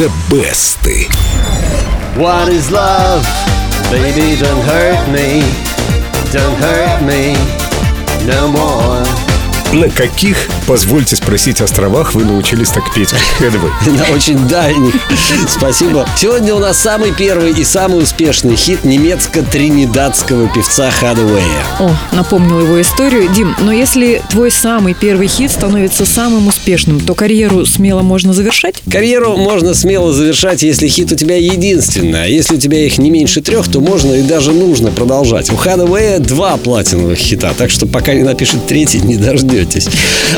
The Best. What is love? Baby, don't hurt me. Don't hurt me no more. На каких, позвольте спросить, островах вы научились так петь? Хэдвей? На очень дальних. Спасибо. Сегодня у нас самый первый и самый успешный хит немецко-тринидадского певца Хадуэя. О, напомнил его историю. Дим, но если твой самый первый хит становится самым успешным, то карьеру смело можно завершать? Карьеру можно смело завершать, если хит у тебя единственный. А если у тебя их не меньше трех, то можно и даже нужно продолжать. У Хадуэя два платиновых хита, так что пока не напишет третий, не дождетесь.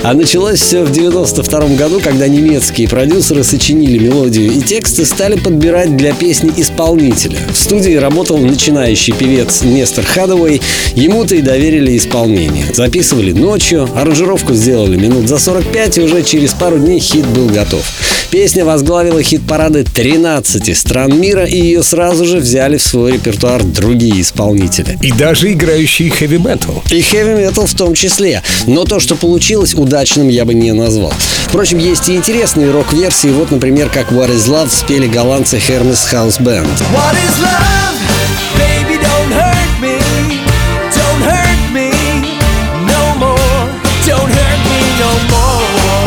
А началось все в 92 году, когда немецкие продюсеры сочинили мелодию и тексты стали подбирать для песни исполнителя. В студии работал начинающий певец Нестор Хадовой. Ему-то и доверили исполнение. Записывали ночью, аранжировку сделали минут за 45, и уже через пару дней хит был готов. Песня возглавила хит-парады 13 стран мира, и ее сразу же взяли в свой репертуар другие исполнители. И даже играющие хэви-метал. И хэви-метал в том числе. Но то, что получилось, удачным я бы не назвал. Впрочем, есть и интересные рок-версии. Вот, например, как What is Love спели голландцы Hermes House Band. What is love?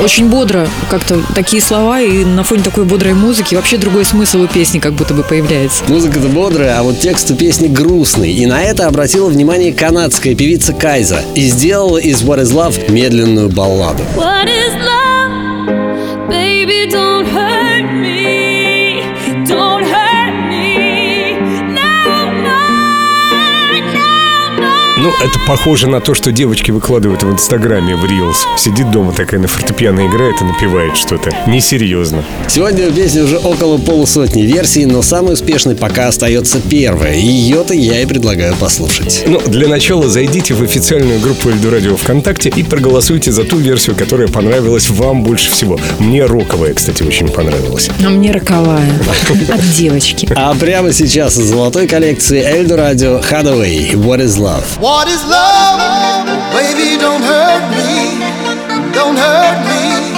Очень бодро как-то такие слова, и на фоне такой бодрой музыки вообще другой смысл у песни как будто бы появляется. Музыка-то бодрая, а вот текст у песни грустный. И на это обратила внимание канадская певица Кайза и сделала из What is Love медленную балладу. What is love? Baby, don't hurt ну, это похоже на то, что девочки выкладывают в Инстаграме в Reels. Сидит дома такая на фортепиано играет и напевает что-то. Несерьезно. Сегодня у песни уже около полусотни версий, но самой успешной пока остается первая. Ее-то я и предлагаю послушать. Ну, для начала зайдите в официальную группу Эльду Радио ВКонтакте и проголосуйте за ту версию, которая понравилась вам больше всего. Мне роковая, кстати, очень понравилась. А мне роковая. От девочки. А прямо сейчас из золотой коллекции Эльду Радио Hathaway What is Love? What is love? Baby, don't hurt me. Don't hurt me